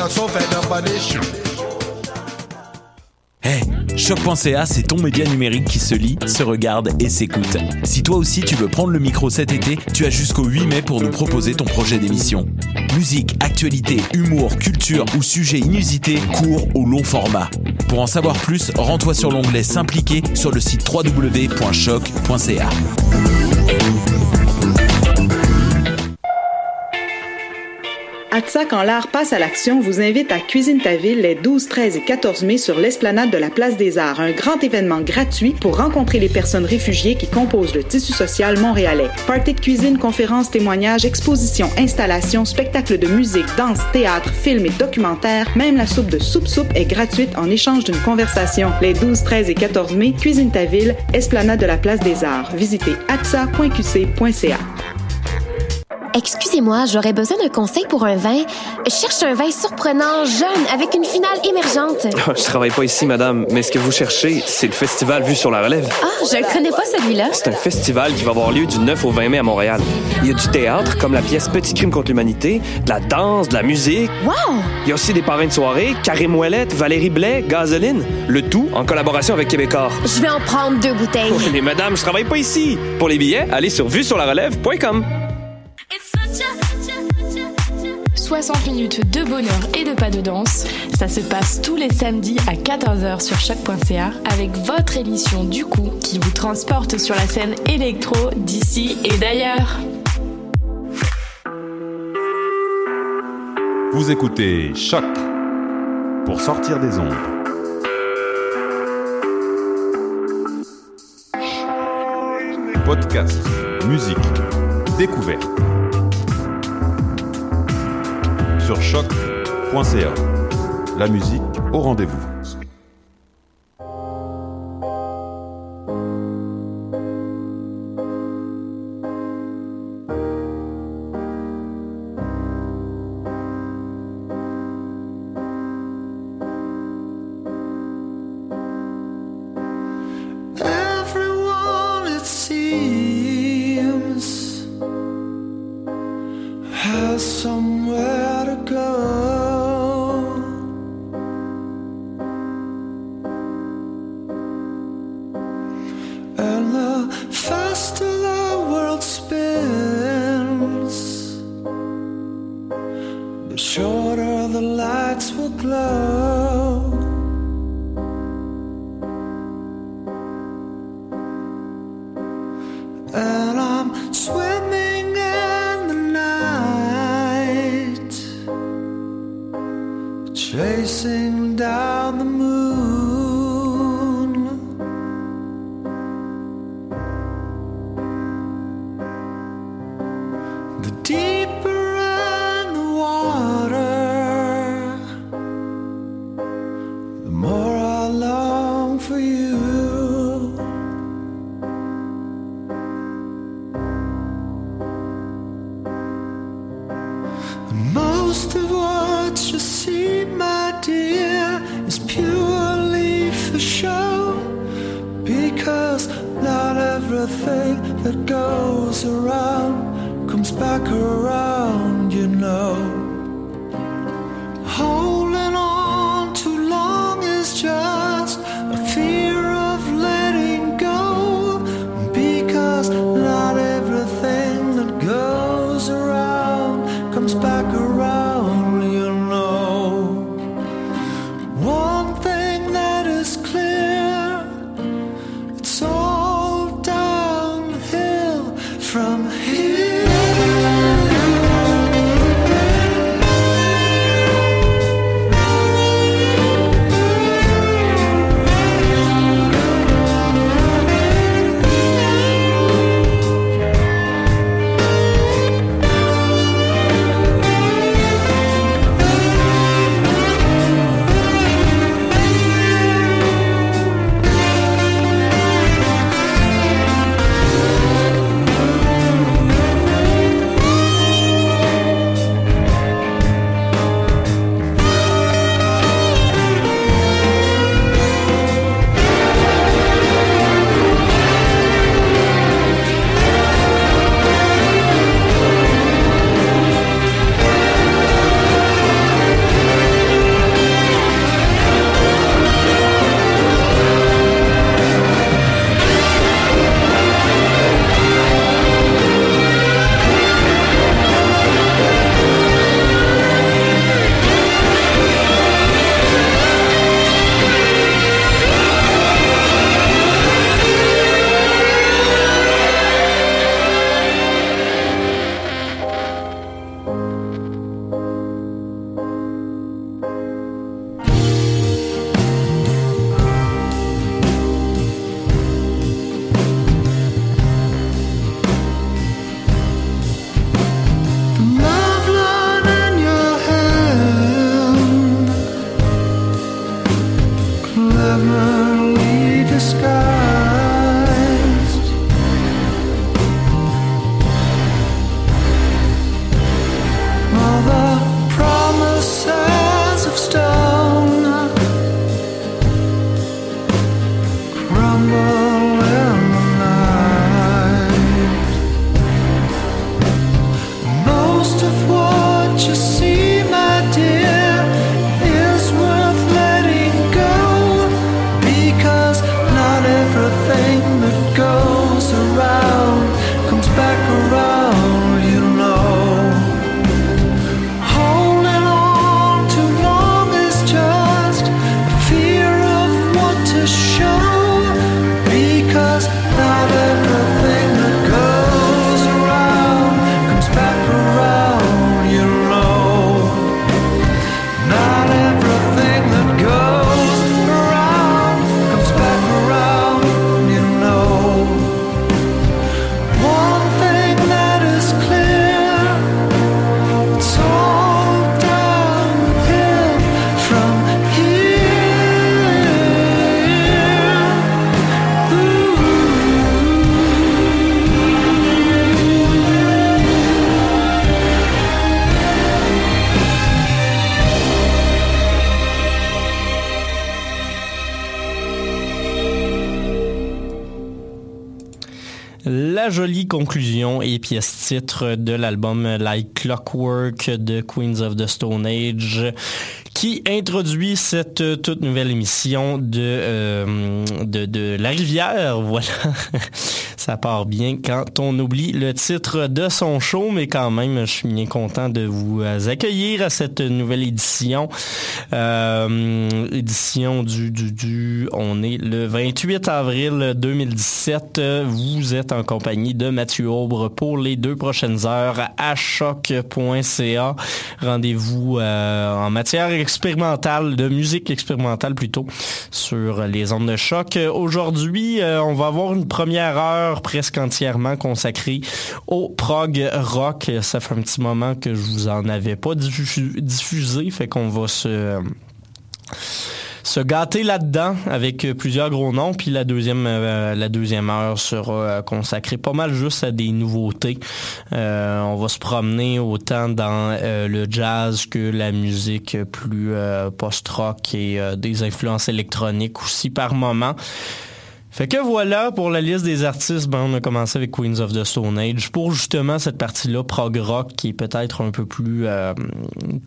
I'm so Choc.ca, c'est ton média numérique qui se lit, se regarde et s'écoute. Si toi aussi tu veux prendre le micro cet été, tu as jusqu'au 8 mai pour nous proposer ton projet d'émission. Musique, actualité, humour, culture ou sujet inusité, court ou long format. Pour en savoir plus, rends-toi sur l'onglet S'impliquer sur le site www.choc.ca. ATSA, quand l'art passe à l'action, vous invite à Cuisine ta ville les 12, 13 et 14 mai sur l'esplanade de la Place des Arts, un grand événement gratuit pour rencontrer les personnes réfugiées qui composent le tissu social montréalais. Party de cuisine, conférences, témoignages, expositions, installations, spectacles de musique, danse, théâtre, films et documentaires, même la soupe de soupe soupe est gratuite en échange d'une conversation. Les 12, 13 et 14 mai, Cuisine ta ville, esplanade de la Place des Arts. Visitez atsa.qc.ca. Excusez-moi, j'aurais besoin d'un conseil pour un vin. Je cherche un vin surprenant, jeune, avec une finale émergente. Je travaille pas ici, madame, mais ce que vous cherchez, c'est le festival Vue sur la Relève. Ah, je ne connais pas celui-là. C'est un festival qui va avoir lieu du 9 au 20 mai à Montréal. Il y a du théâtre, comme la pièce Petit crime contre l'humanité, de la danse, de la musique. Wow! Il y a aussi des parrains de soirée, Karim Ouellette, Valérie Blais, Gasoline. Le tout en collaboration avec Québécois. Je vais en prendre deux bouteilles. Mais madame, je travaille pas ici. Pour les billets, allez sur vuesurlarelève.com. 60 minutes de bonheur et de pas de danse. Ça se passe tous les samedis à 14h sur choc.ca avec votre émission du coup qui vous transporte sur la scène électro d'ici et d'ailleurs. Vous écoutez Choc pour sortir des ondes. Podcast, musique, découverte. Sur. La musique au rendez-vous. Because not everything that goes around comes back around, you know. Holding La jolie conclusion et pièce titre de l'album Like Clockwork de Queens of the Stone Age qui introduit cette euh, toute nouvelle émission de, euh, de, de La Rivière. Voilà, ça part bien quand on oublie le titre de son show, mais quand même, je suis bien content de vous accueillir à cette nouvelle édition. Euh, édition du, du, du, on est le 28 avril 2017. Vous êtes en compagnie de Mathieu Aubre pour les deux prochaines heures à choc.ca. Rendez-vous euh, en matière expérimentale, de musique expérimentale plutôt, sur les ondes de choc. Aujourd'hui, euh, on va avoir une première heure presque entièrement consacrée au prog rock. Ça fait un petit moment que je vous en avais pas diffu- diffusé, fait qu'on va se se gâter là-dedans avec euh, plusieurs gros noms. Puis la deuxième, euh, heure sera euh, consacrée pas mal juste à des nouveautés. On va se promener autant dans le jazz que la musique plus post-rock et des influences électroniques aussi par moment. Fait que voilà, pour la liste des artistes, ben, on a commencé avec Queens of the Stone Age pour justement cette partie-là, prog rock, qui est peut-être un peu plus euh,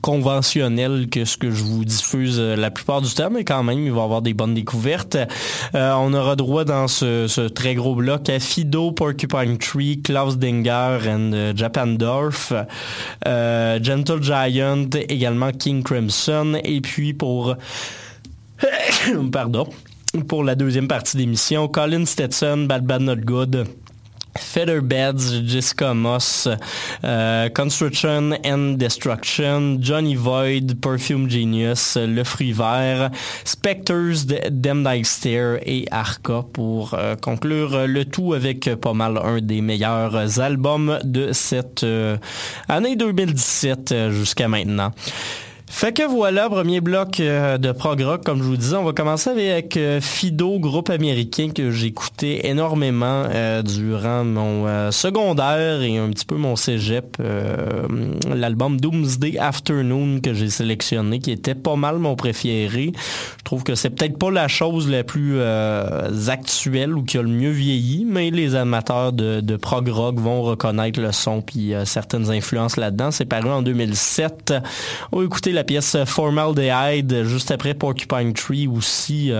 conventionnelle que ce que je vous diffuse euh, la plupart du temps, mais quand même, il va y avoir des bonnes découvertes. Euh, on aura droit dans ce, très gros bloc à Fido, Porcupine Tree, Klaus Dinger and Japandorf, Gentle Giant, également King Crimson, et puis pour... Pardon pour la deuxième partie d'émission. Colin Stetson, Bad Bad Not Good. Featherbeds, Jessica Moss, euh, Construction and Destruction, Johnny Void, Perfume Genius, Le Fruit Vert, Spectres, Dem Night Stare et Arca pour euh, conclure le tout avec pas mal un des meilleurs albums de cette euh, année 2017 euh, jusqu'à maintenant. Fait que voilà, premier bloc euh, de prog rock, comme je vous disais. On va commencer avec euh, Fido, groupe américain que j'écoutais énormément euh, durant mon secondaire et un petit peu mon cégep. L'album Doomsday Afternoon que j'ai sélectionné, qui était pas mal mon préféré. Je trouve que c'est peut-être pas la chose la plus actuelle ou qui a le mieux vieilli, mais les amateurs de, de prog rock vont reconnaître le son puis certaines influences là-dedans. C'est paru en 2007. On va écouter la pièce Formaldehyde juste après Porcupine Tree aussi.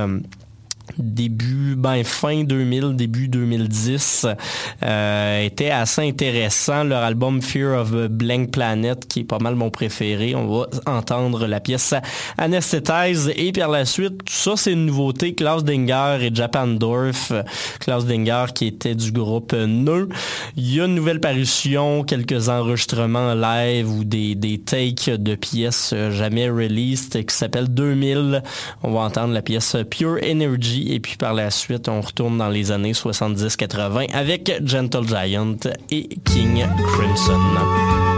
Début, ben fin 2000, début 2010, euh, était assez intéressant. Leur album Fear of a Blank Planet, qui est pas mal mon préféré. On va entendre la pièce Anesthetize et par la suite, tout ça c'est une nouveauté. Klaus Dinger et Japandorf. Klaus Dinger qui était du groupe Neu. Il y a une nouvelle parution, quelques enregistrements live ou des, des takes de pièces jamais released qui s'appelle 2000. On va entendre la pièce Pure Energy et puis par la suite, on retourne dans les années 70-80 avec Gentle Giant et King Crimson.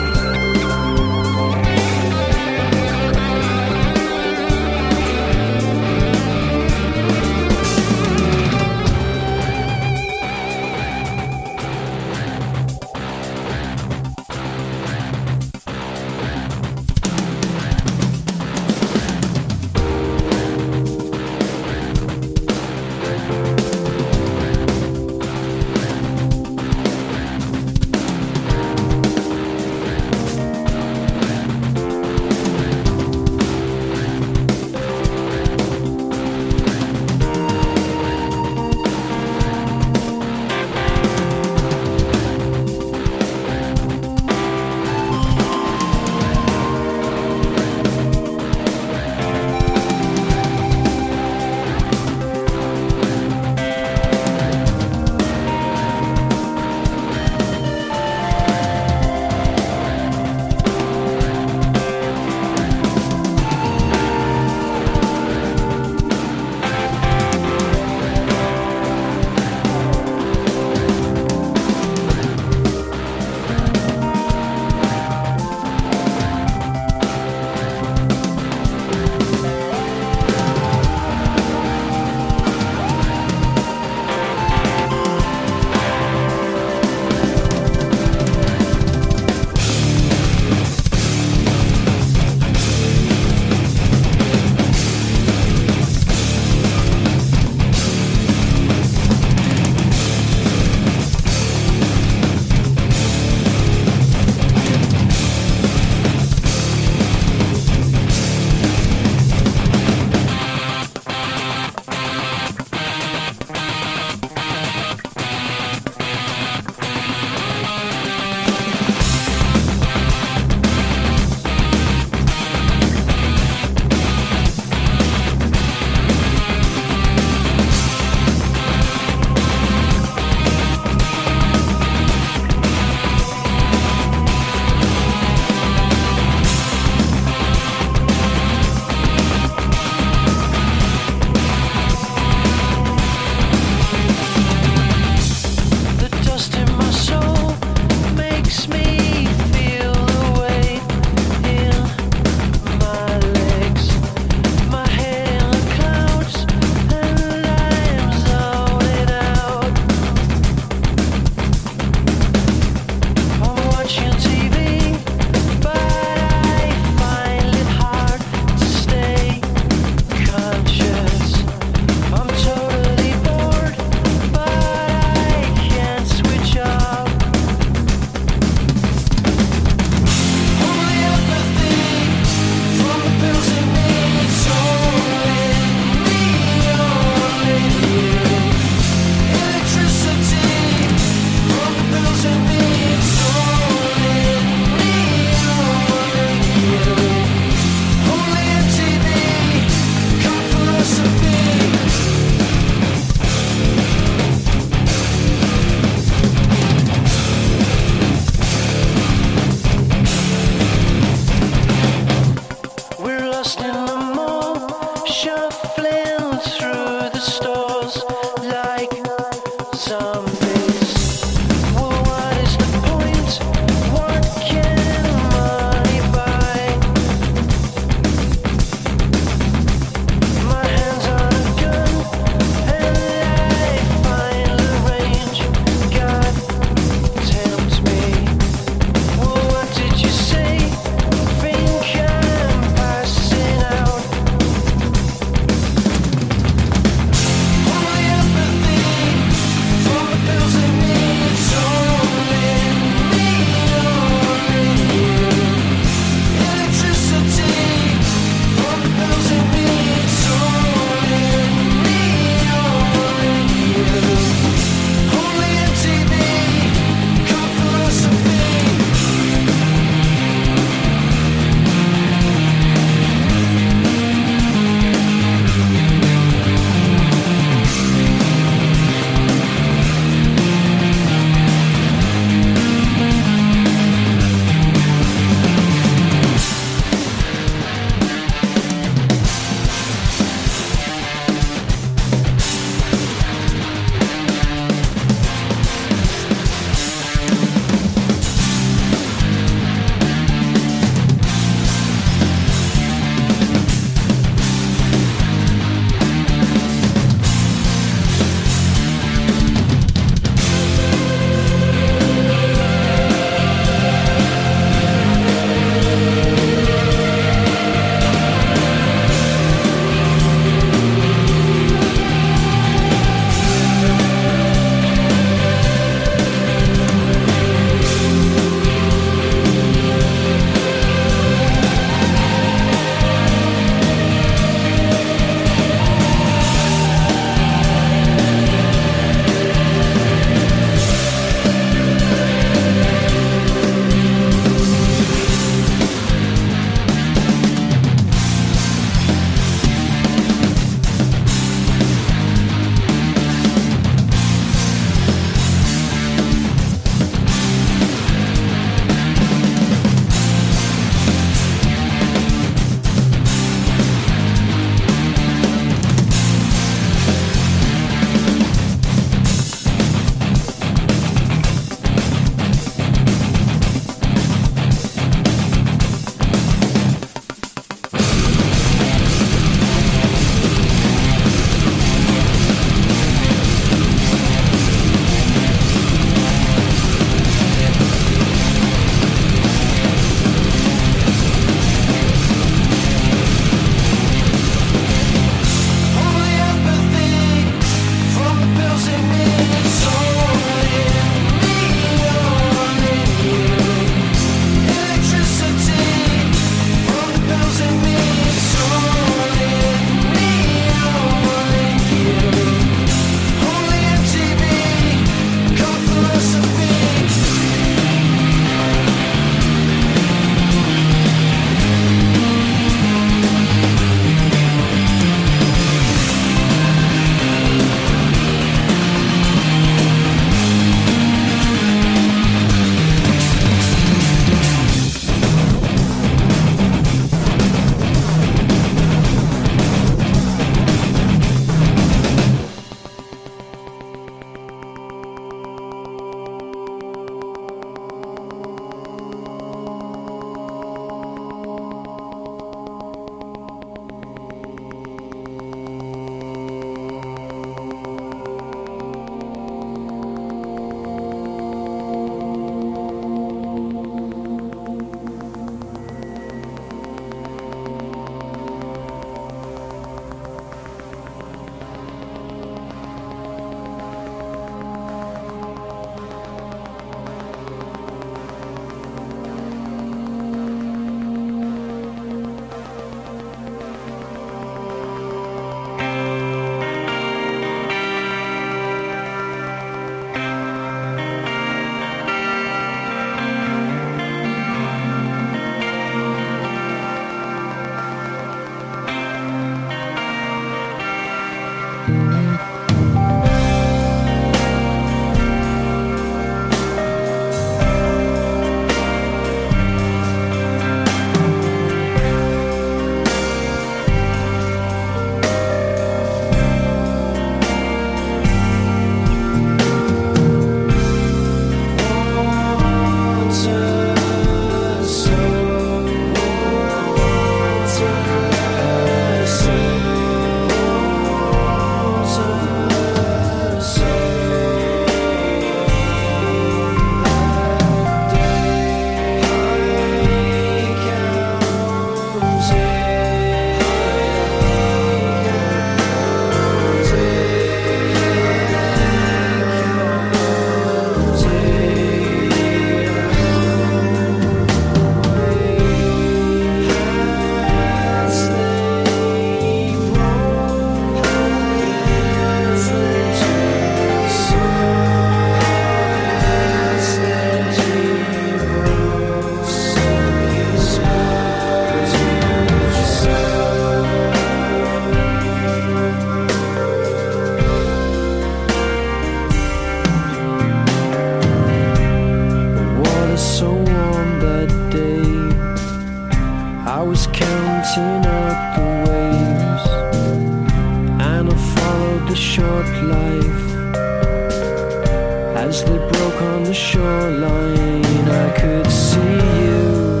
that broke on the shoreline. I could see you,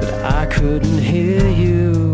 but I couldn't hear you.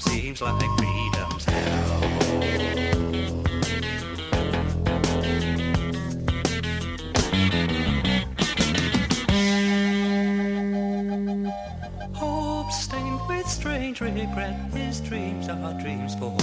Seems like freedom's hell. Hope stained with strange regret, his dreams are dreams for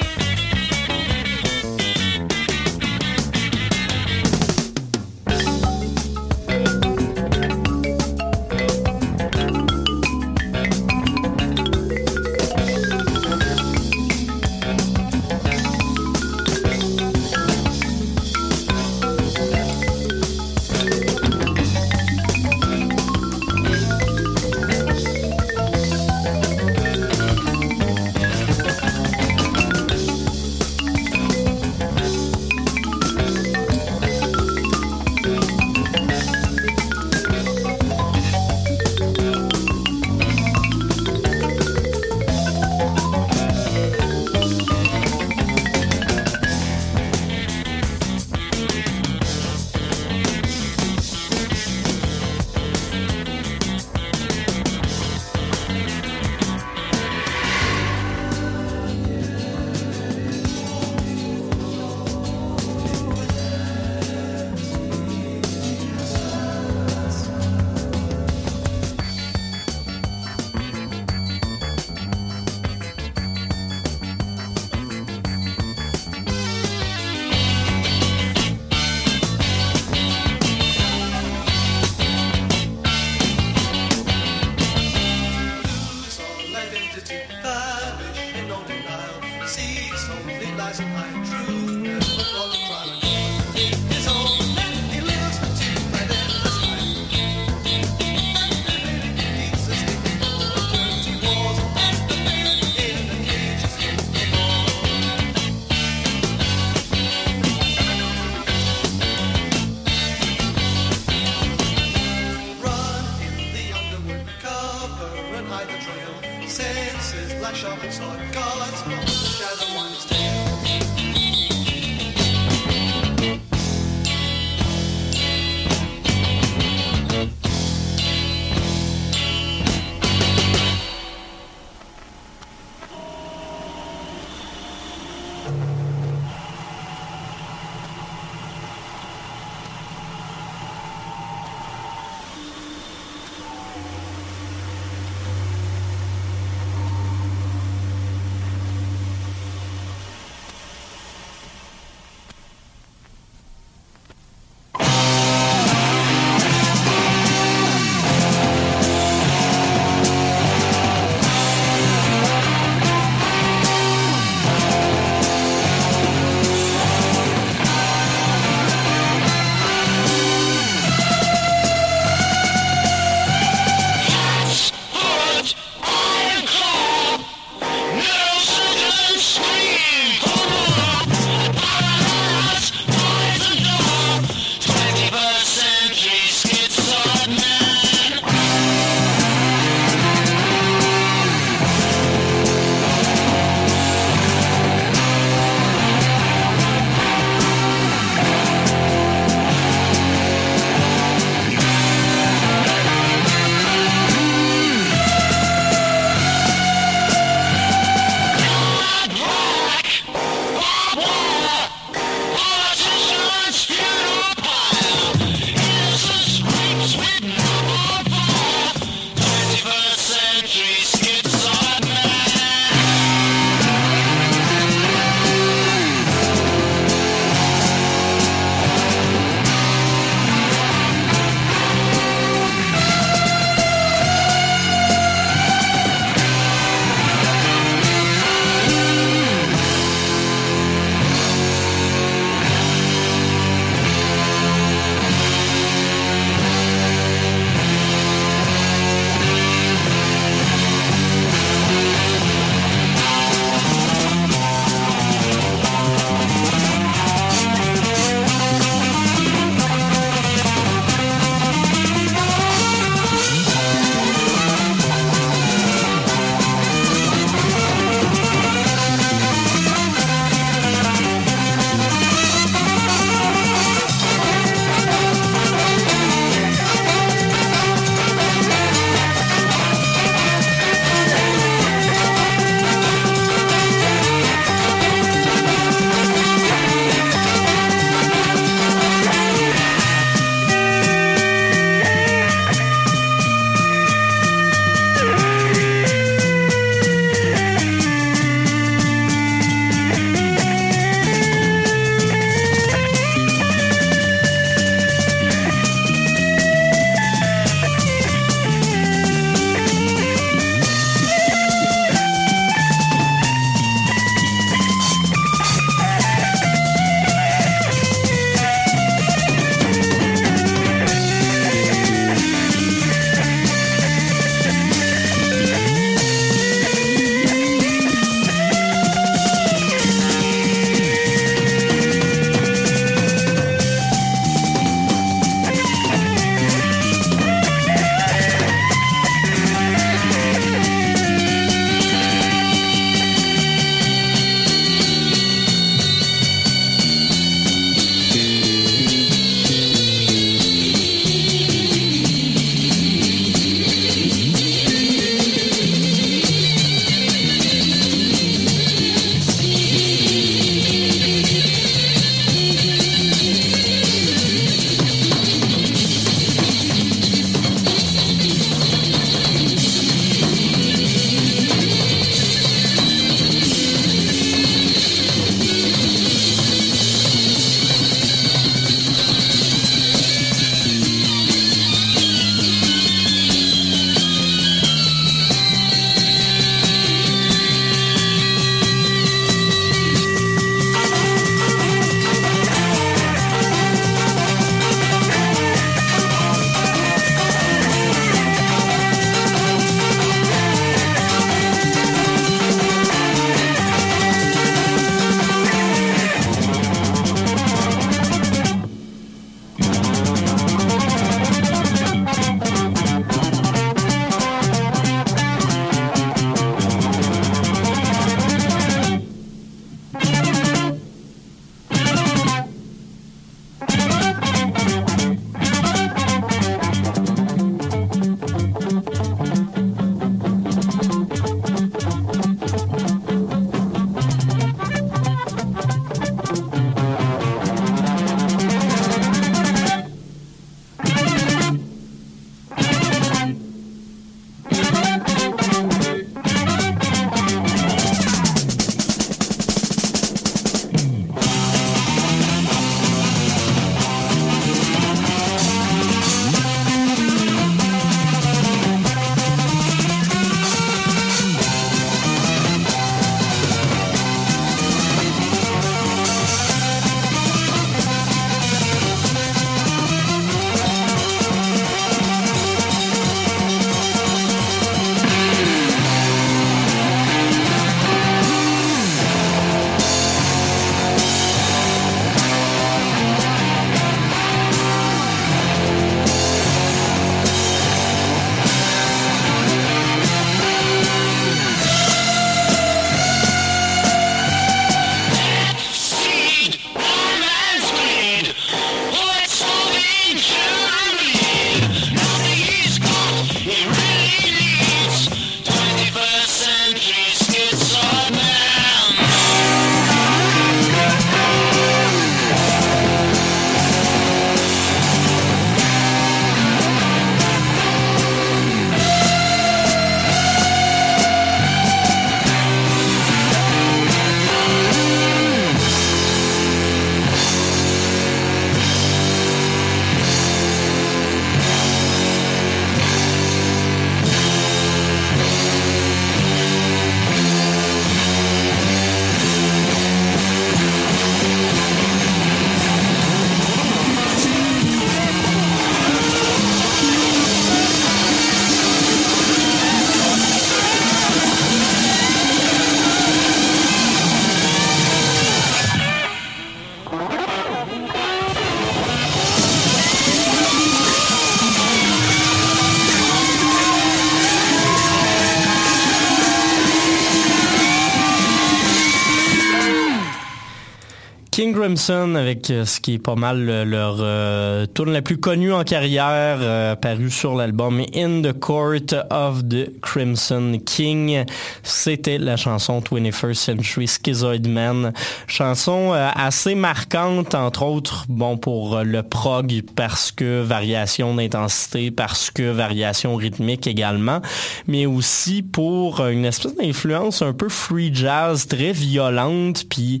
Crimson avec euh, ce qui est pas mal leur euh, tune la plus connue en carrière, euh, paru sur l'album In the Court of the Crimson King. C'était la chanson 21st Century Schizoid Man. Chanson euh, assez marquante, entre autres, bon, pour le prog parce que variation d'intensité, parce que variation rythmique également, mais aussi pour une espèce d'influence un peu free jazz, très violente, puis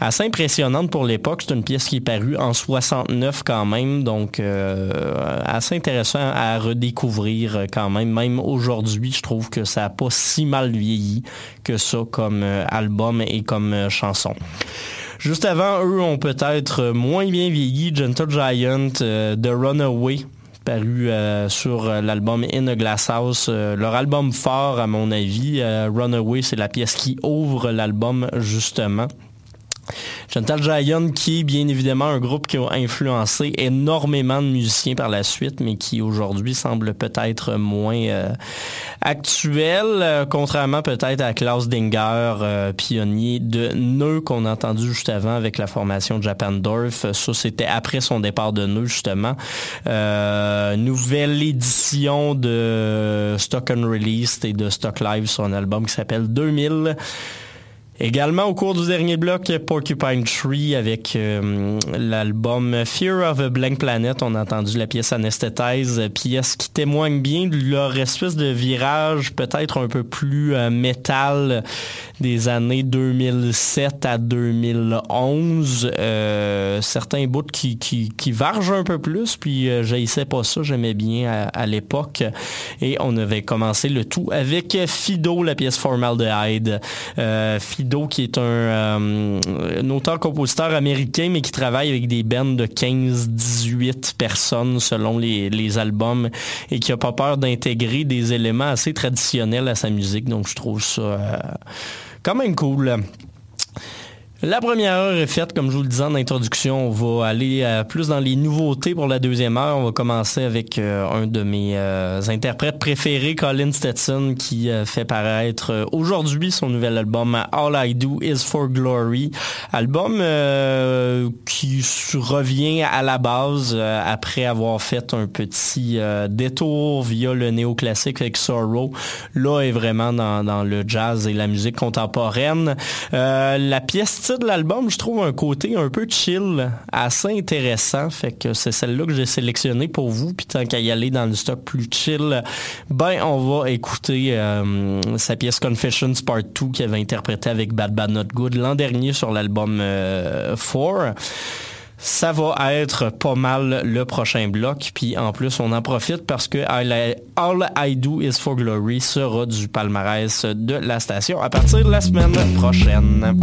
assez impressionnante pour l'époque. C'est une pièce qui est parue en 69 quand même, donc euh, assez intéressant à redécouvrir euh, quand même. Même aujourd'hui, je trouve que ça n'a pas si mal vieilli que ça comme euh, album et comme chanson. Juste avant, eux ont peut-être moins bien vieilli. Gentle Giant, The Runaway, paru sur l'album In a Glass House. Leur album fort, à mon avis. Runaway, c'est la pièce qui ouvre l'album, justement. Gentle Giant, qui est bien évidemment un groupe qui a influencé énormément de musiciens par la suite, mais qui aujourd'hui semble peut-être moins euh, actuel, euh, contrairement peut-être à Klaus Dinger, euh, pionnier de Neu qu'on a entendu juste avant avec la formation Japandorf. Ça, c'était après son départ de Neu, justement. Nouvelle édition de Stock Unreleased et de Stock Live sur un album qui s'appelle 2000. Également au cours du dernier bloc, Porcupine Tree avec euh, l'album Fear of a Blank Planet. On a entendu la pièce Anesthetize, pièce qui témoigne bien de leur espèce de virage peut-être un peu plus euh, métal des années 2007 à 2011. Euh, certains bouts qui, vargent un peu plus, puis j'haïssais pas ça, j'aimais bien à, l'époque. Et on avait commencé le tout avec Fido, la pièce Formaldehyde. Euh, Qui est un, euh, auteur-compositeur américain, mais qui travaille avec des bands de 15-18 personnes selon les, albums et qui a pas peur d'intégrer des éléments assez traditionnels à sa musique. Donc je trouve ça euh, quand même cool. La première heure est faite, comme je vous le disais en introduction. On va aller euh, plus dans les nouveautés pour la deuxième heure. On va commencer avec euh, un de mes euh, interprètes préférés, Colin Stetson, qui fait paraître aujourd'hui son nouvel album All I Do Is For Glory. Album qui revient à la base après avoir fait un petit détour via le néoclassique avec Sorrow. Là est vraiment dans, le jazz et la musique contemporaine. La pièce de l'album, je trouve un côté un peu chill, assez intéressant. Fait que c'est celle-là que j'ai sélectionnée pour vous. Puis tant qu'à y aller dans le stock plus chill, ben on va écouter euh, sa pièce Confessions Part 2 qu'il avait interprété avec Bad Bad Not Good l'an dernier sur l'album 4. Ça va être pas mal le prochain bloc. Puis en plus, on en profite parce que All I Do Is For Glory sera du palmarès de la station à partir de la semaine prochaine.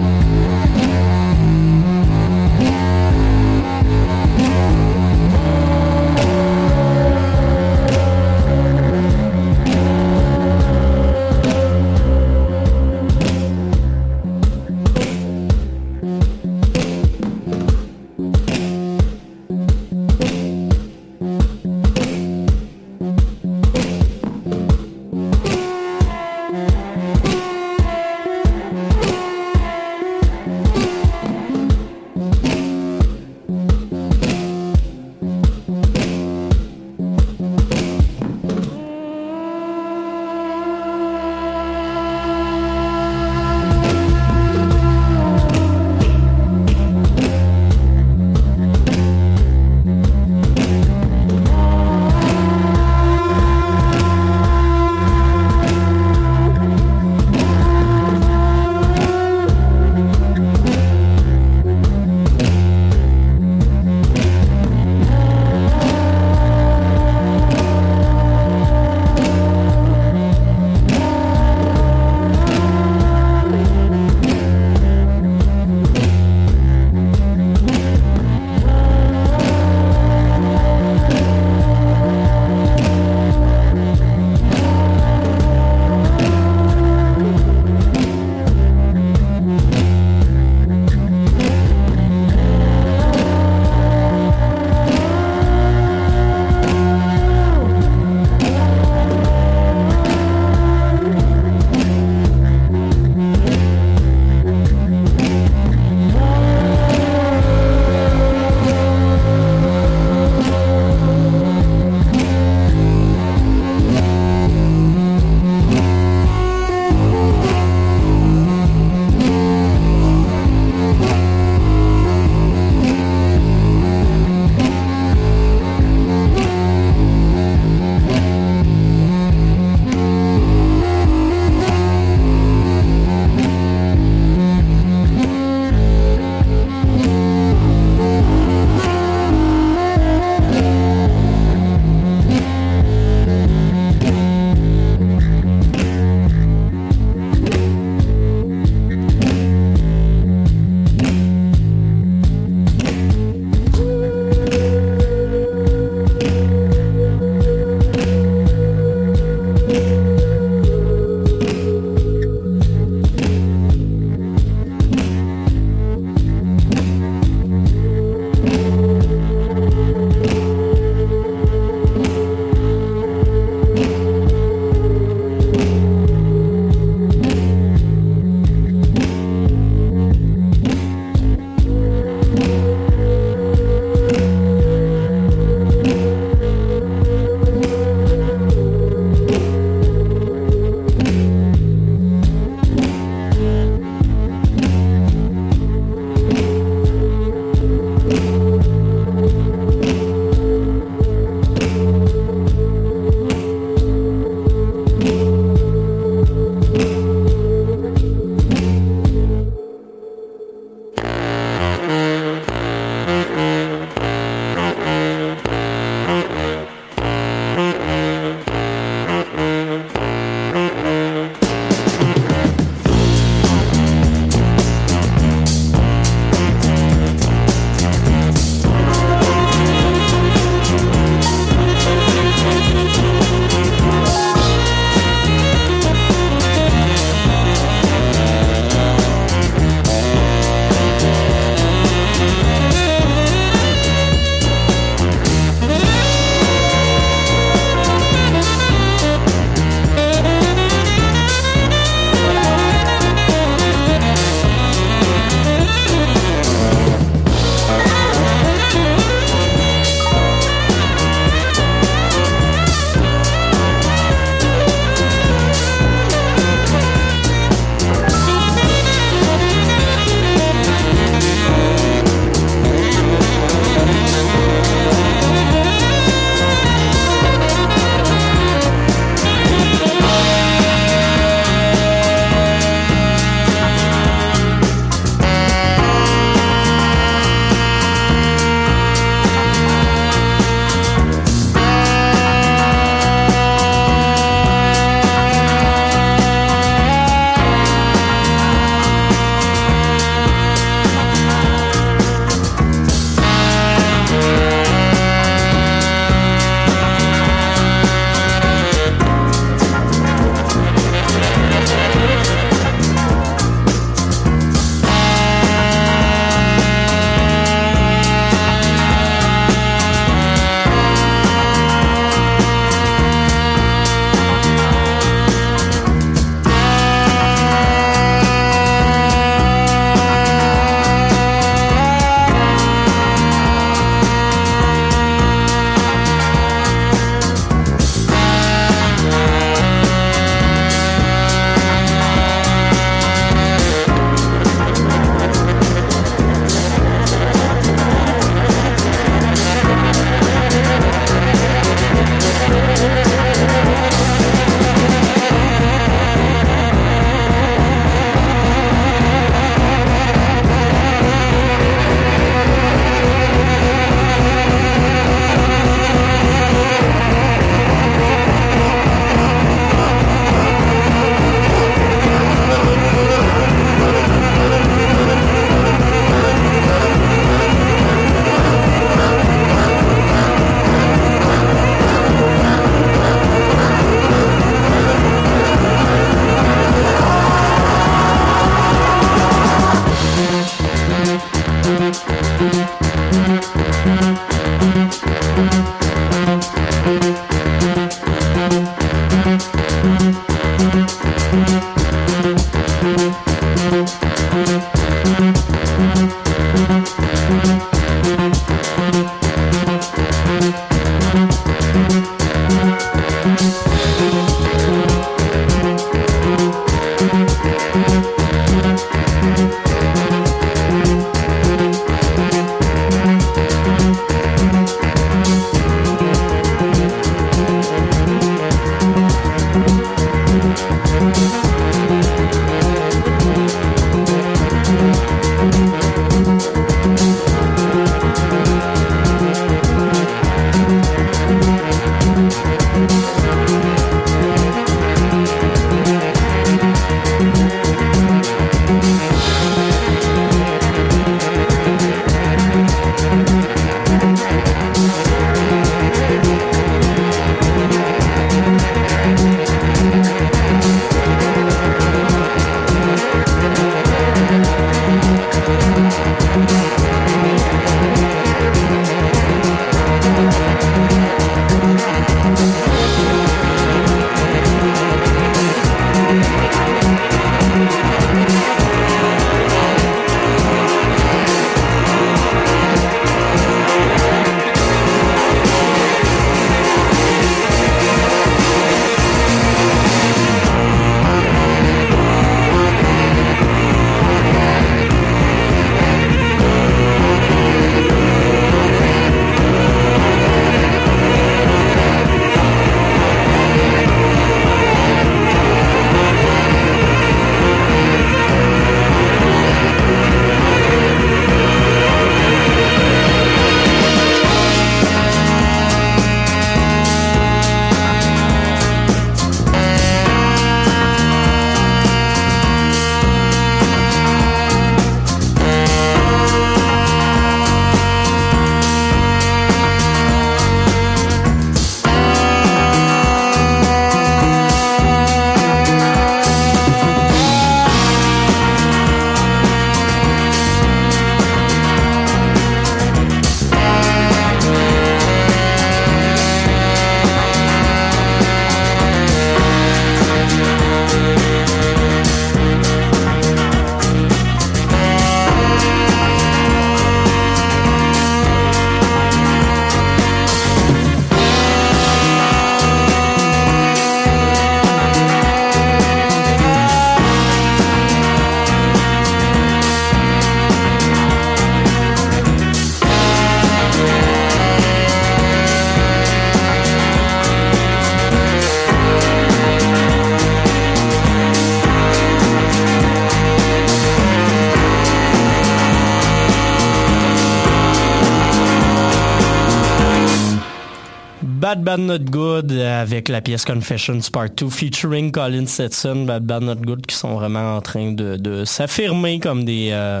Bad Not Good avec la pièce Confessions Part 2 featuring Colin Stetson, Bad Bad Not Good qui sont vraiment en train de, de s'affirmer comme des euh,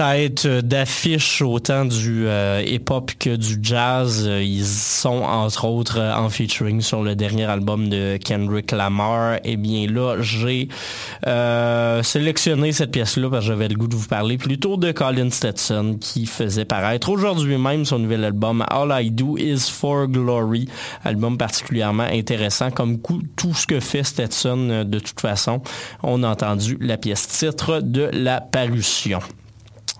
têtes d'affiche autant du euh, hip-hop que du jazz. Ils sont entre autres en featuring sur le dernier album de Kendrick Lamar. Et bien là, j'ai euh, sélectionné cette pièce-là parce que j'avais le goût de vous parler plutôt de Colin Stetson qui faisait paraître aujourd'hui même son nouvel album All I Do Is For Glory. Album particulièrement intéressant comme tout ce que fait Stetson euh, de toute façon. On a entendu la pièce titre de la parution.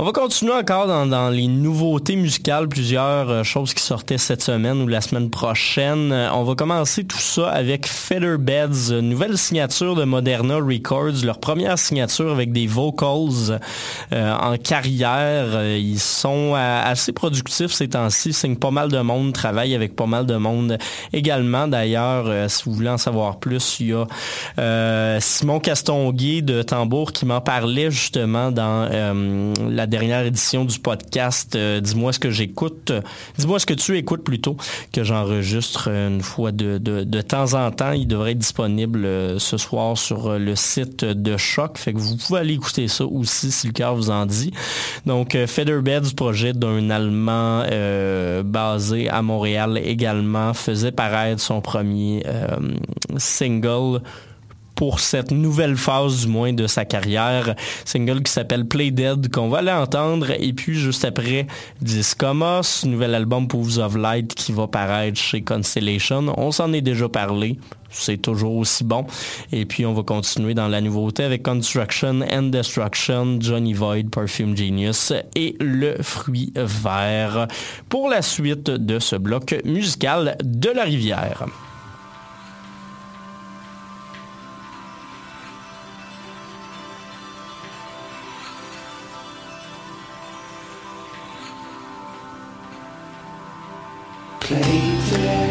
On va continuer encore dans, les nouveautés musicales, plusieurs euh, choses qui sortaient cette semaine ou la semaine prochaine. Euh, on va commencer tout ça avec Featherbeds, euh, nouvelle signature de Moderna Records, leur première signature avec des vocals en carrière. Ils sont assez productifs ces temps-ci, signent pas mal de monde, travaillent avec pas mal de monde également. D'ailleurs, si vous voulez en savoir plus, il y a Simon Castonguay de Tambour qui m'en parlait justement dans la dernière édition du podcast euh, Dis-moi ce que j'écoute. Dis-moi ce que tu écoutes plutôt, que j'enregistre une fois de, de, temps en temps. Il devrait être disponible euh, ce soir sur euh, le site de Choc. Fait que vous pouvez aller écouter ça aussi si le cœur vous en dit. Donc, Featherbeds, projet d'un Allemand basé à Montréal également, faisait paraître son premier single pour cette nouvelle phase du moins de sa carrière. Single qui s'appelle Play Dead qu'on va aller entendre et puis juste après Discomos, nouvel album Pools of Light qui va paraître chez Constellation. On s'en est déjà parlé. C'est toujours aussi bon. Et puis, on va continuer dans la nouveauté avec Construction and Destruction, Johnny Void, Perfume Genius et Le Fruit Vert pour la suite de ce bloc musical de la rivière. Play dead.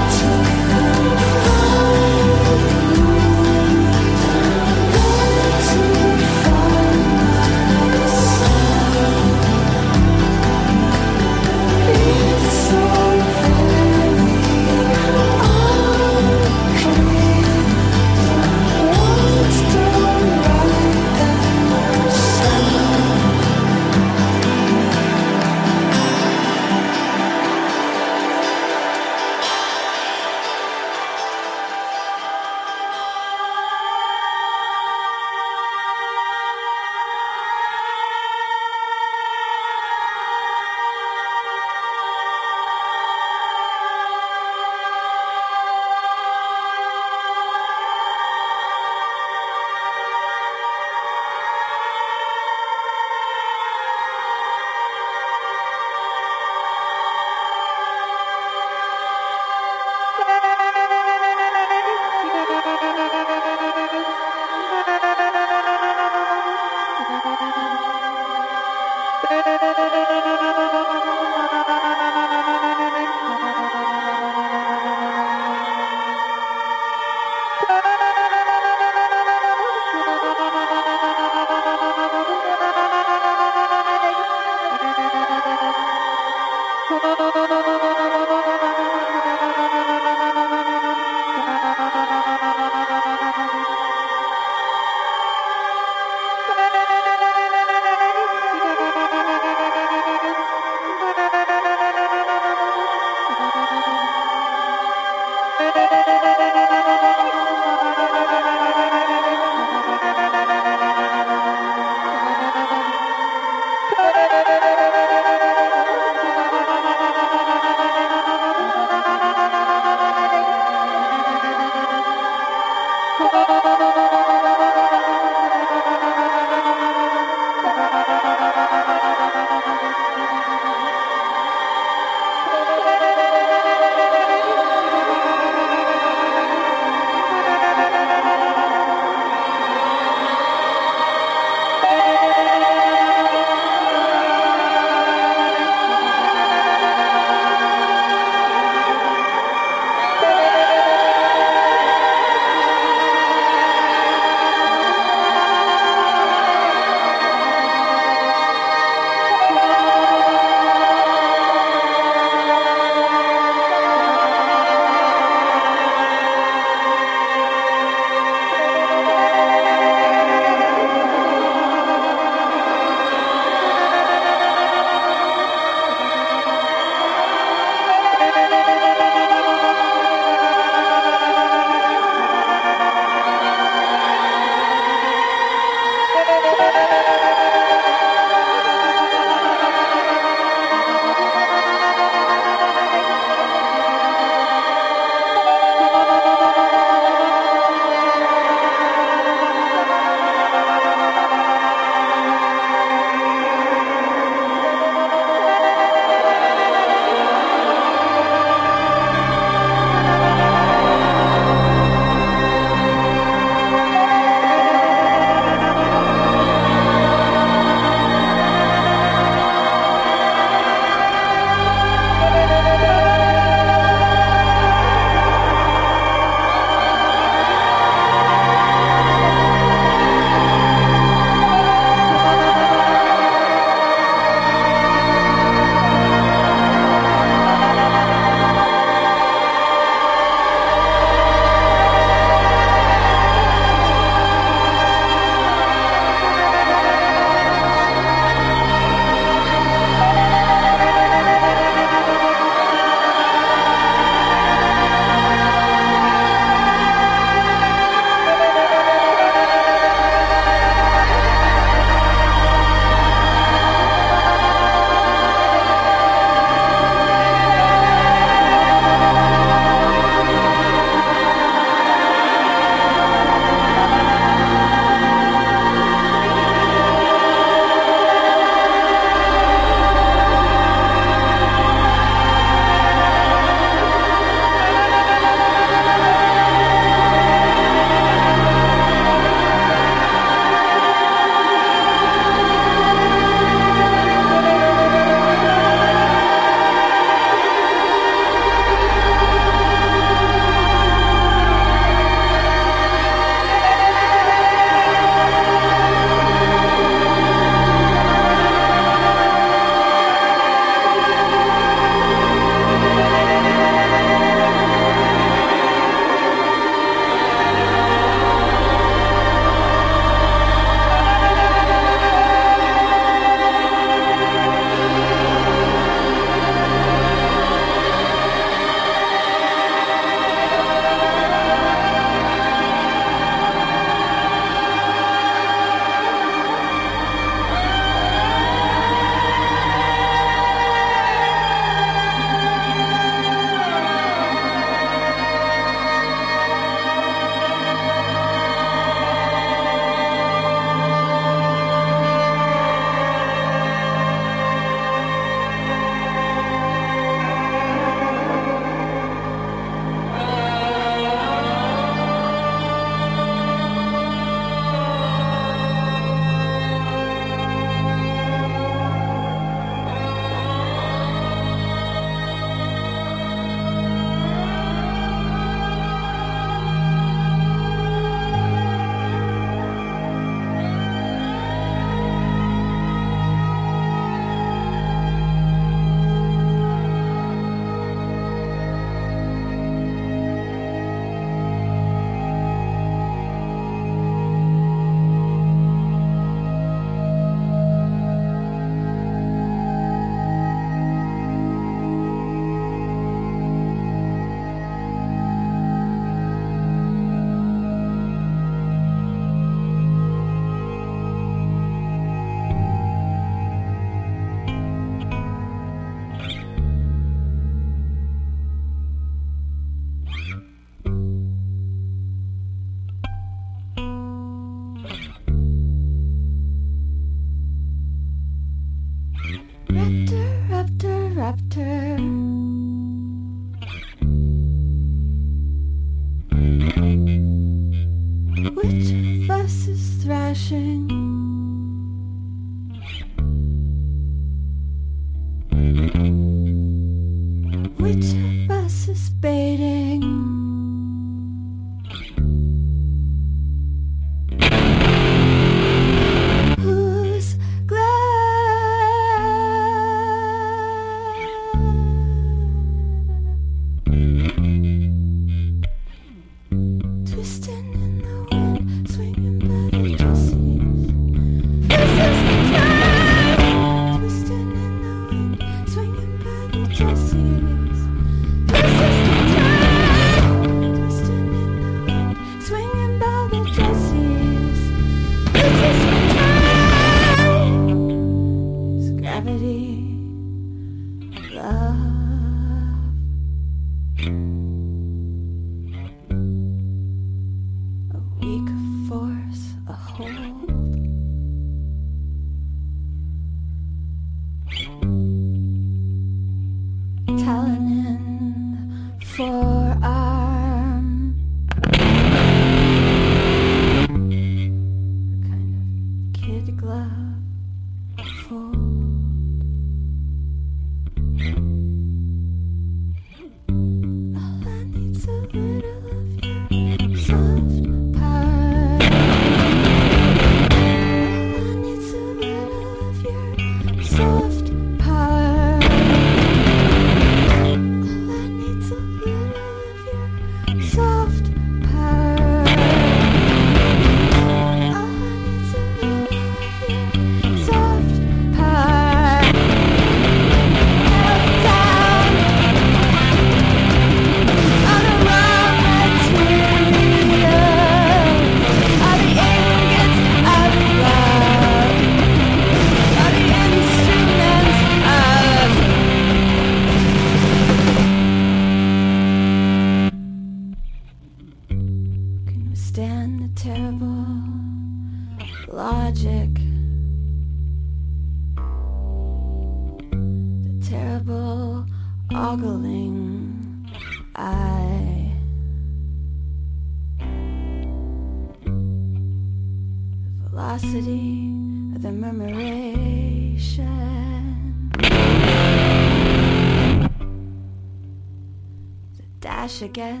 again.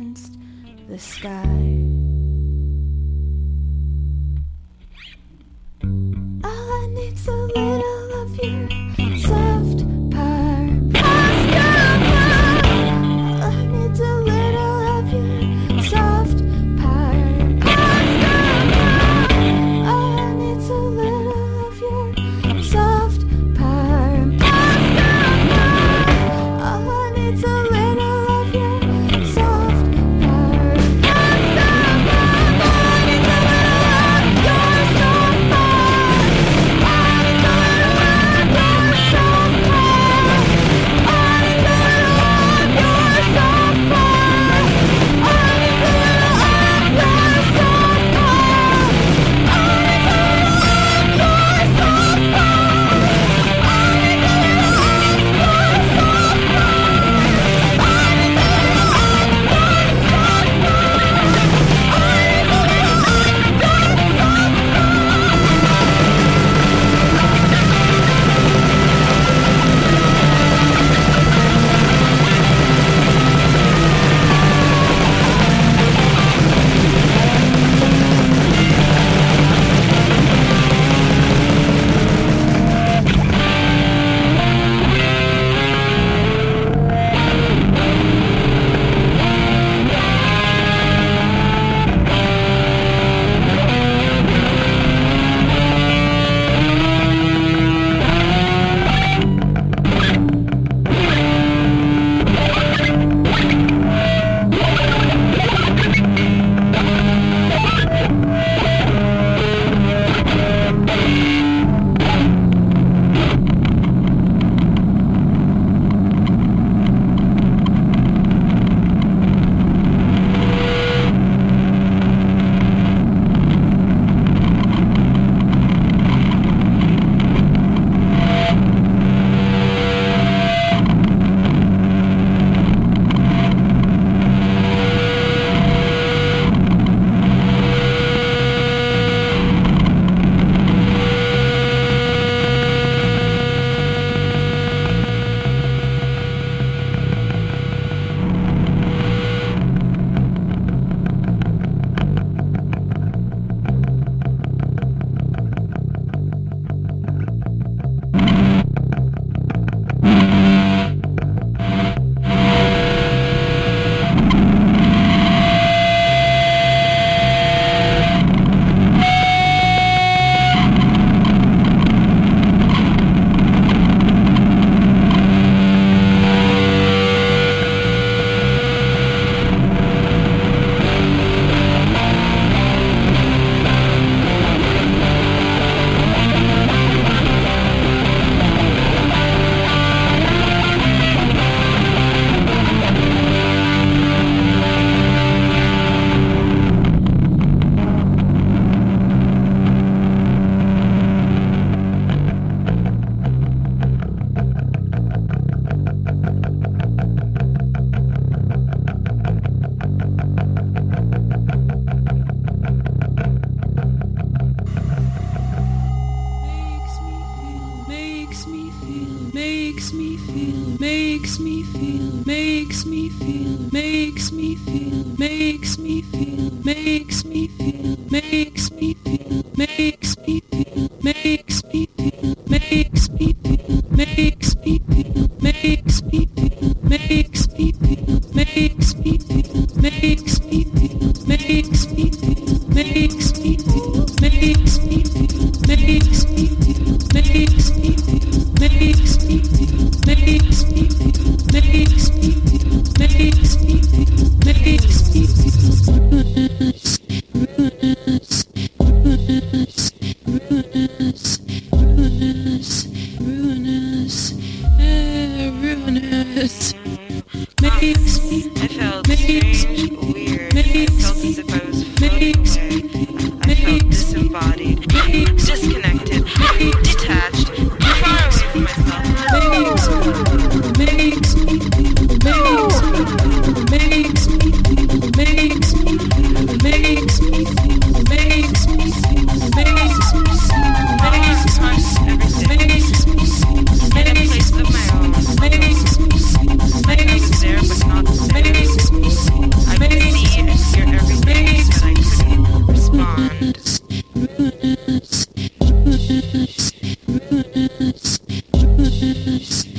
peace.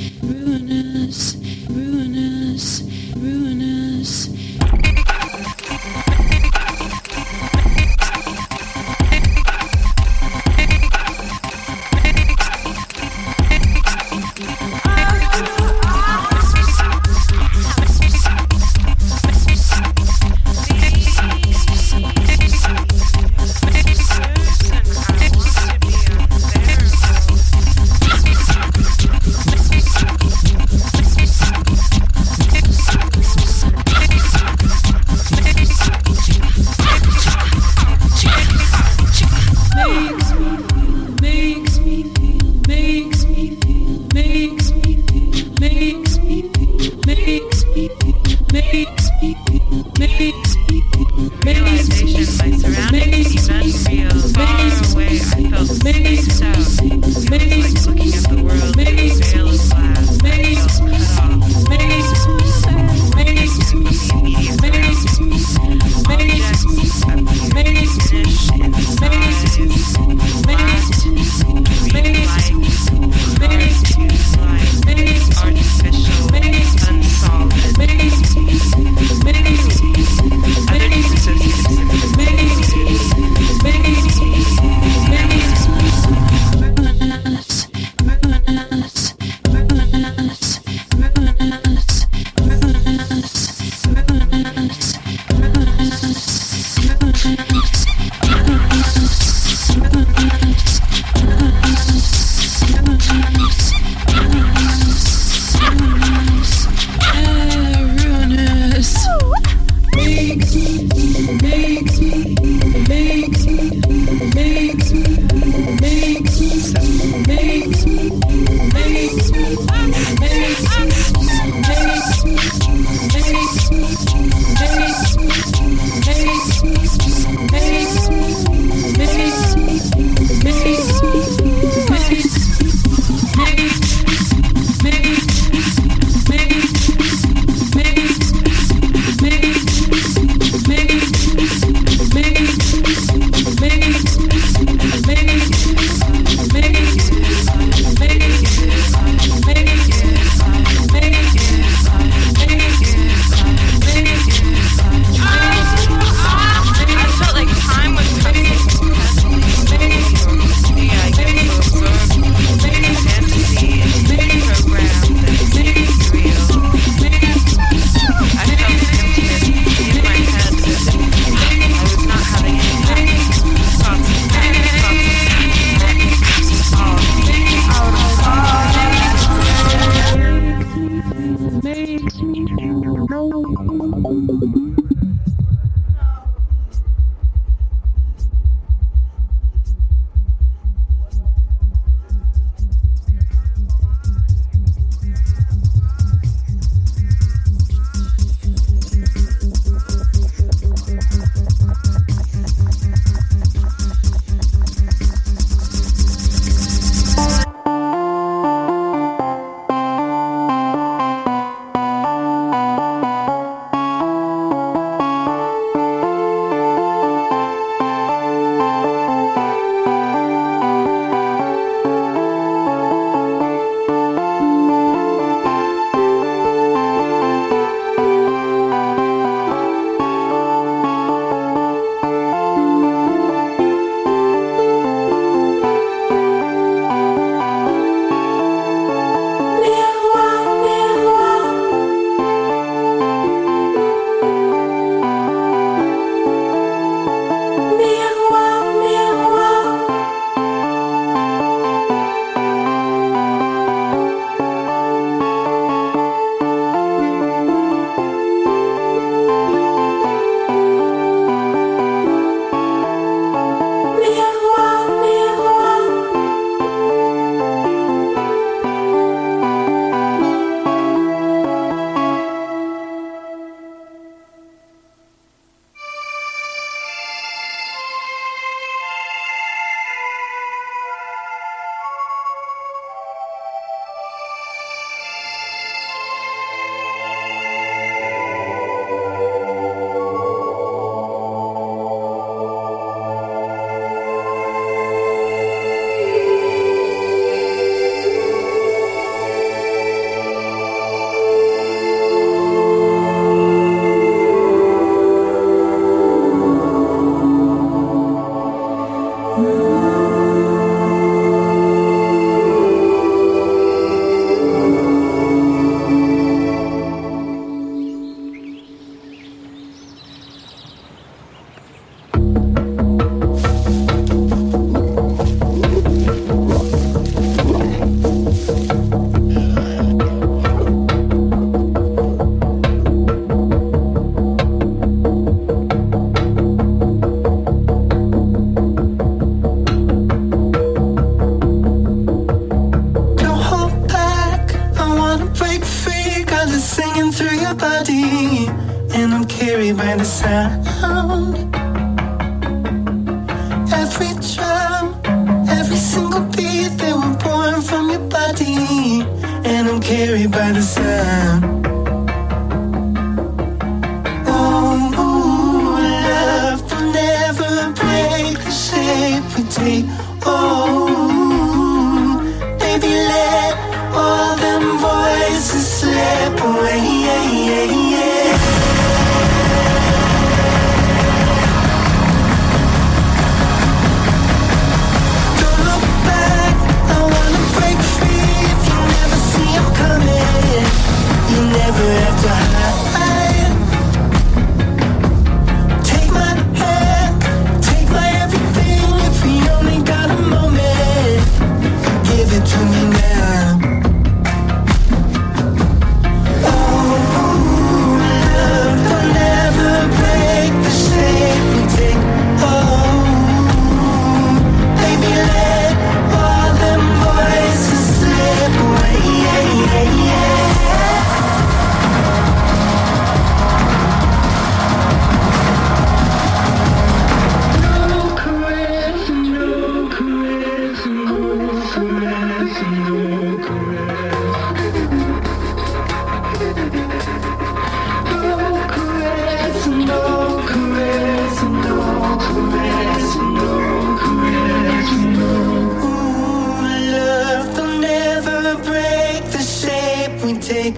Take.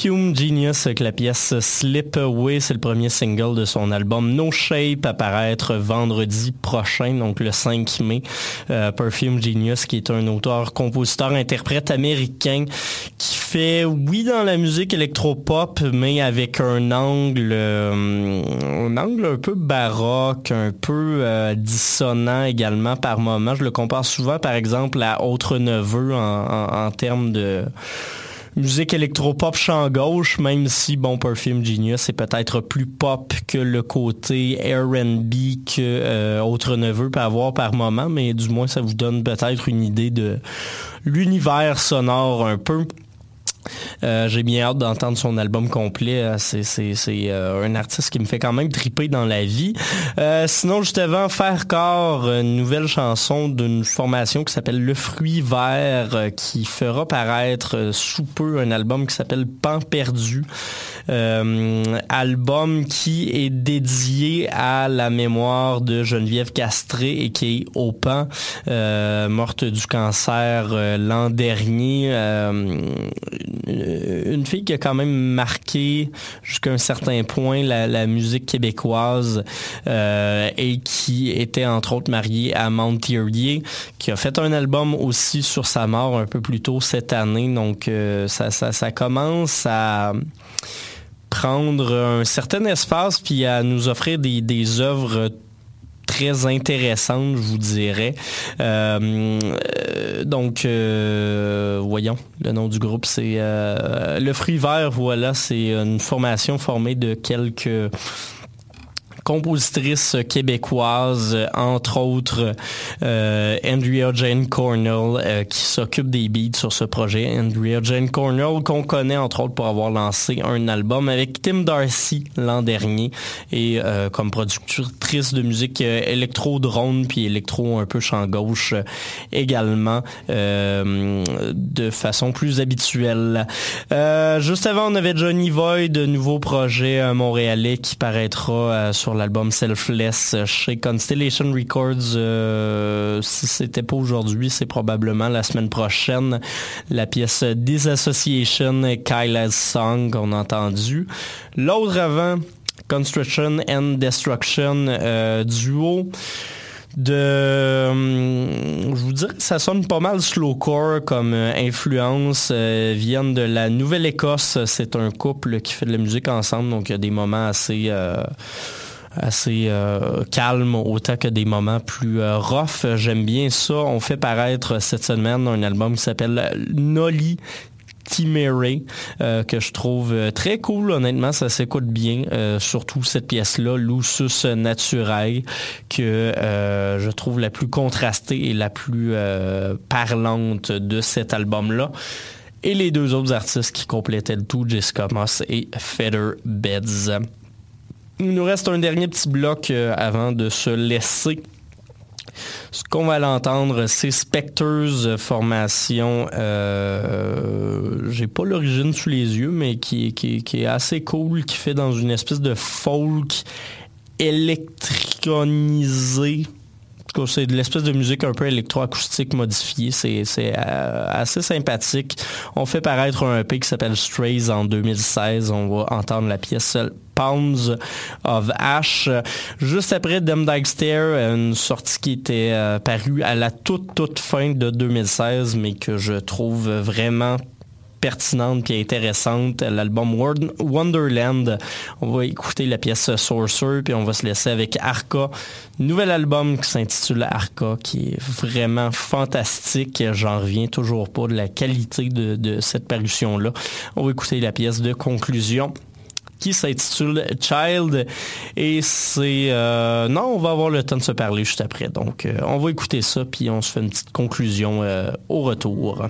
Perfume Genius avec la pièce Slip Away, c'est le premier single de son album No Shape à paraître vendredi prochain, donc le 5 mai. Euh, Perfume Genius qui est un auteur, compositeur, interprète américain qui fait, oui, dans la musique électropop, mais avec un angle, euh, un angle un peu baroque, un peu euh, dissonant également par moment. Je le compare souvent, par exemple, à Autre Neveu en, en- en termes de musique électropop chant gauche, même si, bon, Perfume Genius est peut-être plus pop que le côté R&B que euh, Autre Neveu peut avoir par moment, mais du moins, ça vous donne peut-être une idée de l'univers sonore un peu. Euh, J'ai bien hâte d'entendre son album complet. Euh, C'est euh, un artiste qui me fait quand même triper dans la vie. Sinon, juste avant, Faire corps, une nouvelle chanson d'une formation qui s'appelle Le Fruit Vert, qui fera paraître sous peu un album qui s'appelle Pan perdu. Euh, album qui est dédié à la mémoire de Geneviève Castré et qui est au pan, euh, morte du cancer euh, l'an dernier. Une- fille qui a quand même marqué jusqu'à un certain point la, la musique québécoise euh, et qui était entre autres mariée à Montierier, qui a fait un album aussi sur sa mort un peu plus tôt cette année. Donc euh, ça, ça, ça commence à prendre un certain espace puis à nous offrir des, des œuvres très intéressantes, je vous dirais. Euh, euh, donc, euh, voyons, le nom du groupe, c'est Le Fruit Vert, voilà, c'est une formation formée de quelques compositrice québécoise, entre autres euh, Andrea Jane Cornell, euh, qui s'occupe des beats sur ce projet. Andrea Jane Cornell, qu'on connaît entre autres pour avoir lancé un album avec Tim Darcy l'an dernier et euh, comme productrice de musique électro-drone puis électro un peu champ gauche également de façon plus habituelle. Juste avant, on avait Johnny Void, nouveau projet montréalais qui paraîtra sur l'album Selfless chez Constellation Records. Euh, si c'était pas aujourd'hui, c'est probablement la semaine prochaine. La pièce Disassociation, Kyla's Song qu'on a entendu. L'autre avant, Construction and Destruction, euh, duo de je vous dirais que ça sonne pas mal slowcore comme euh, influence euh, viennent de la Nouvelle-Écosse c'est un couple qui fait de la musique ensemble donc il y a des moments assez euh, assez euh, calmes autant que des moments plus euh, rough j'aime bien ça on fait paraître cette semaine un album qui s'appelle Nolly Timere, euh, que je trouve euh, très cool. Honnêtement, ça s'écoute bien. Euh, surtout cette pièce-là, Lusus Naturae, que je trouve la plus contrastée et la plus parlante de cet album-là. Et les deux autres artistes qui complétaient le tout, Jessica Moss et Feather Beds. Il nous reste un dernier petit bloc euh, avant de se laisser. Ce qu'on va l'entendre, c'est Spectres formation. Euh, J'ai pas l'origine sous les yeux, mais qui, est assez cool, qui fait dans une espèce de folk électronisé. C'est de l'espèce de musique un peu électroacoustique modifiée. C'est euh, assez sympathique. On fait paraître un EP qui s'appelle Strays en 2016. On va entendre la pièce Pounds of Ash. Juste après Dem Dyke Stair, une sortie qui était euh, parue à la toute, toute fin de 2016, mais que je trouve vraiment pertinente et intéressante, l'album Wonderland. On va écouter la pièce Sorcerer, puis on va se laisser avec Arca. Nouvel album qui s'intitule Arca, qui est vraiment fantastique. J'en reviens toujours pas de la qualité de, de cette parution-là. On va écouter la pièce de conclusion qui s'intitule Child et c'est euh, non on va avoir le temps de se parler juste après donc euh, on va écouter ça puis on se fait une petite conclusion euh, au retour.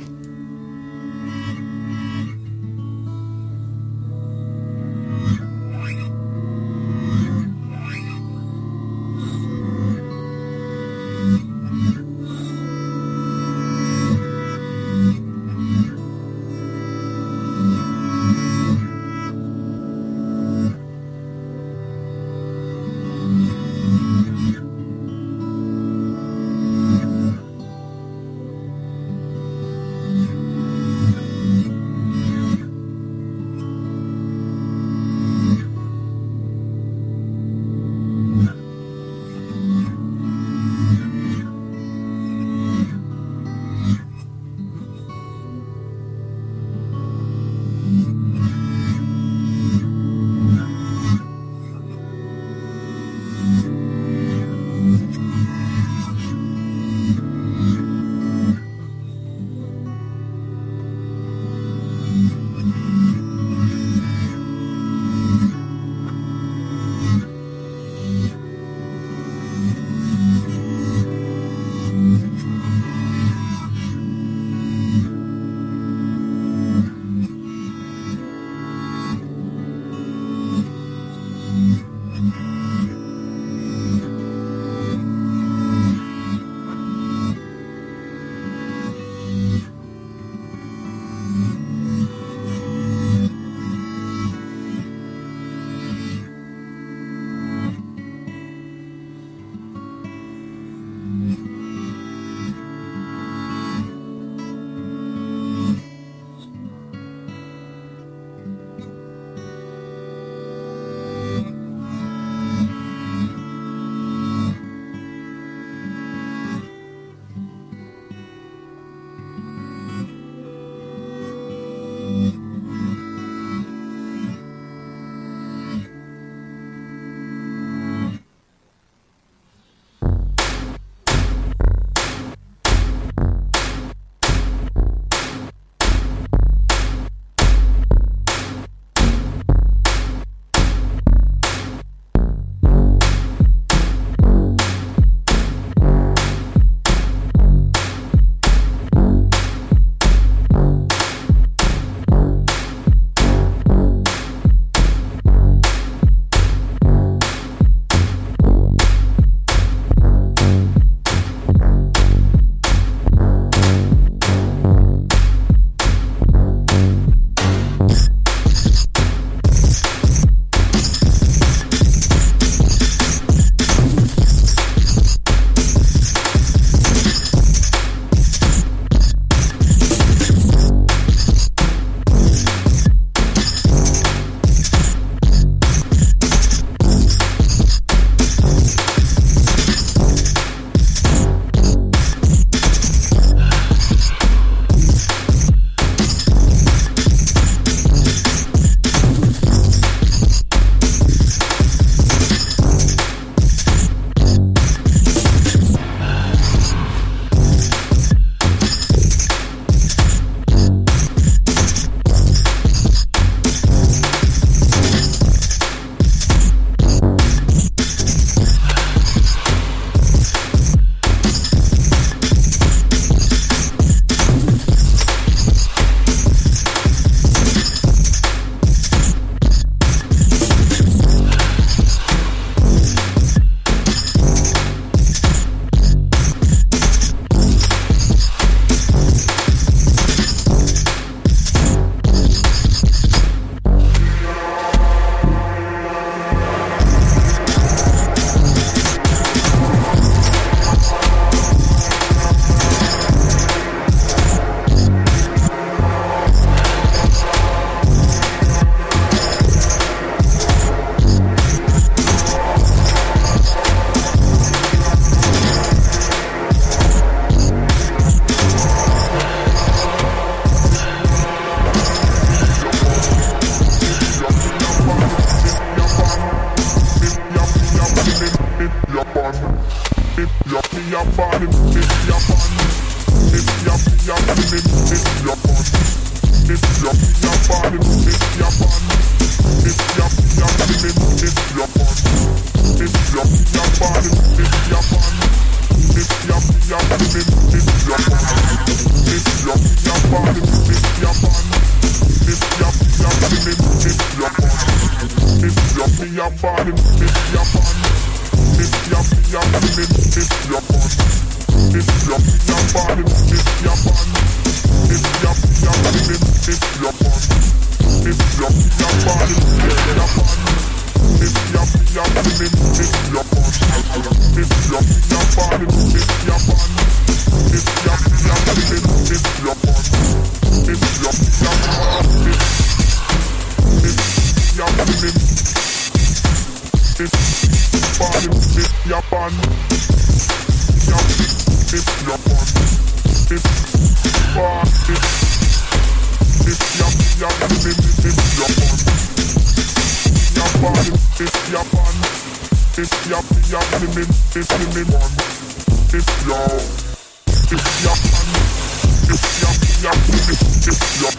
It's your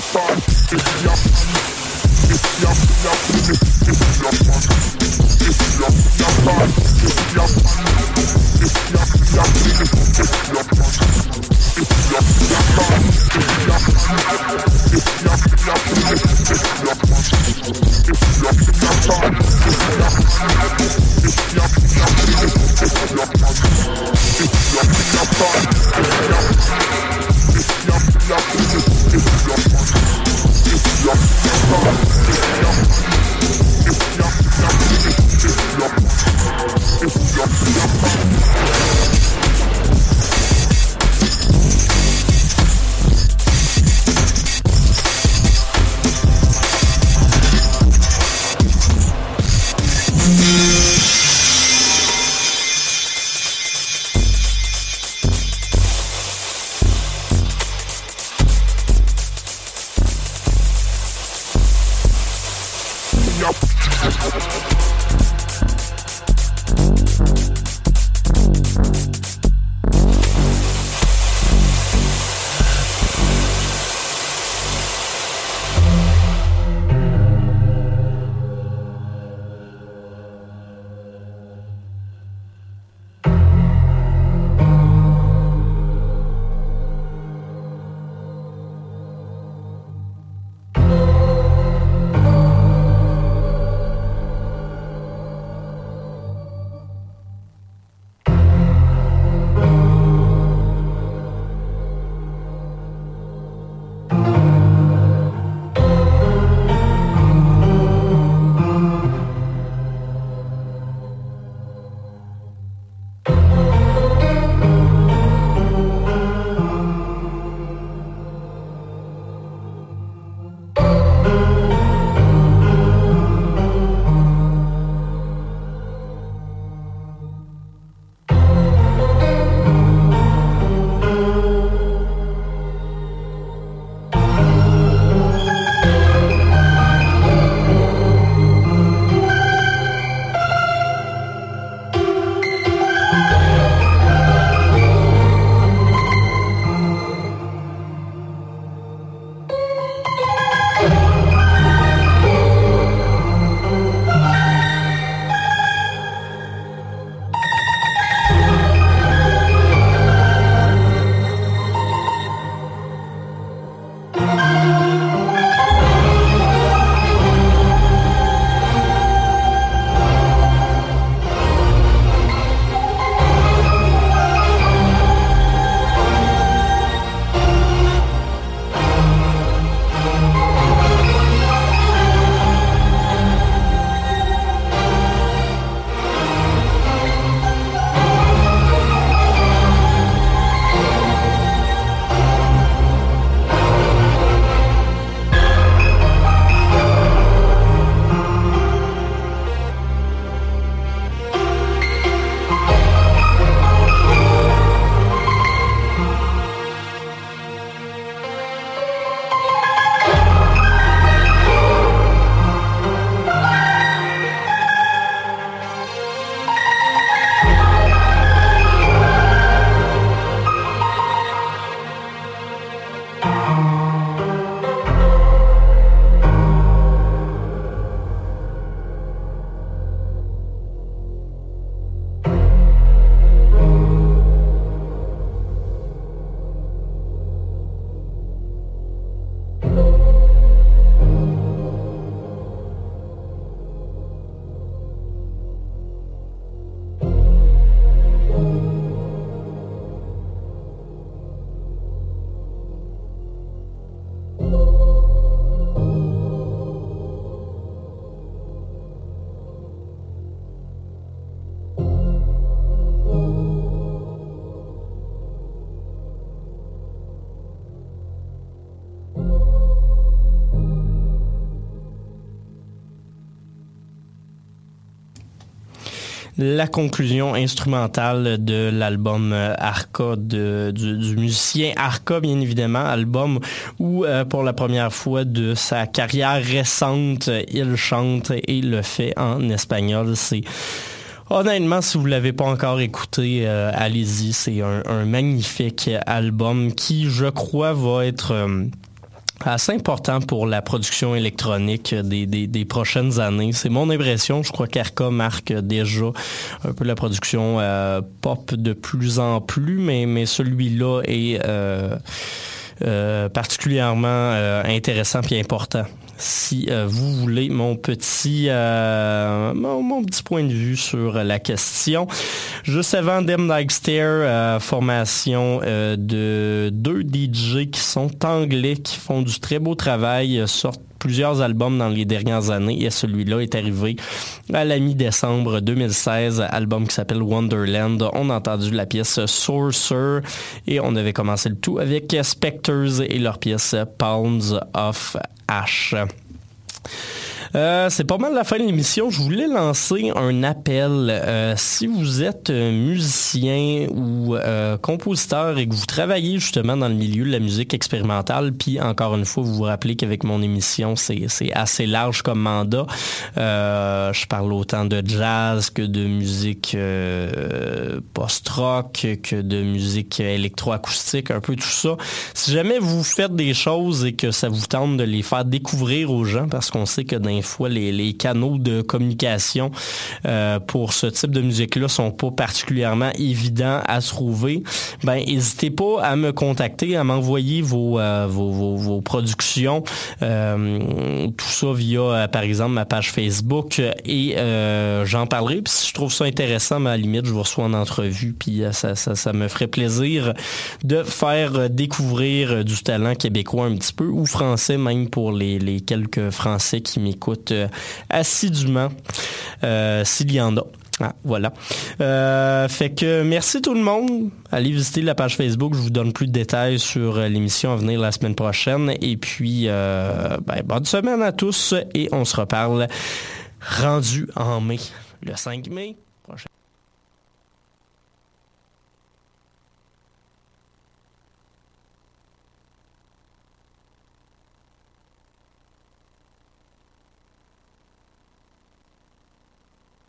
fun. Bye. La conclusion instrumentale de l'album euh, Arca de- du, musicien Arca, bien évidemment, album où euh, pour la première fois de sa carrière récente, il chante et le fait en espagnol. C'est Honnêtement, si vous l'avez pas encore écouté, euh, allez-y. C'est un, magnifique album qui, je crois, va être assez important pour la production électronique des, des, prochaines années. C'est mon impression. Je crois qu'Arca marque déjà un peu la production euh, pop de plus en plus, mais, mais celui-là est euh, euh, particulièrement intéressant et important. Si euh, vous voulez mon petit euh, mon, petit point de vue sur la question. Juste avant Dem Like euh, formation de deux DJ qui sont anglais, qui font du très beau travail, sortent plusieurs albums dans les dernières années et celui-là est arrivé à la mi-décembre 2016, album qui s'appelle Wonderland. On a entendu la pièce Sorcerer et on avait commencé le tout avec Spectres et leur pièce Pounds of Ash. Euh, c'est pas mal la fin de l'émission. Je voulais lancer un appel. Euh, si vous êtes euh, musicien ou compositeur et que vous travaillez justement dans le milieu de la musique expérimentale, puis encore une fois, vous vous rappelez qu'avec mon émission, c'est assez large comme mandat. Je parle autant de jazz que de musique post-rock, que de musique électroacoustique, un peu tout ça. Si jamais vous faites des choses et que ça vous tente de les faire découvrir aux gens, parce qu'on sait que des fois, les, canaux de communication euh, pour ce type de musique-là sont pas particulièrement évidents à trouver, ben n'hésitez pas à me contacter, à m'envoyer vos, euh, vos, productions, euh, tout ça via, par exemple, ma page Facebook et j'en parlerai. Puis si je trouve ça intéressant, ben, à la limite, je vous reçois en entrevue, puis ça, ça, ça me ferait plaisir de faire découvrir du talent québécois un petit peu, ou français même pour les, les quelques Français qui m'écoutent euh, assidûment, euh, s'il y en a. Ah, voilà. Euh, fait que merci tout le monde. Allez visiter la page Facebook. Je vous donne plus de détails sur l'émission à venir la semaine prochaine. Et puis, ben, bonne semaine à tous et on se reparle rendu en mai, le 5 mai prochain.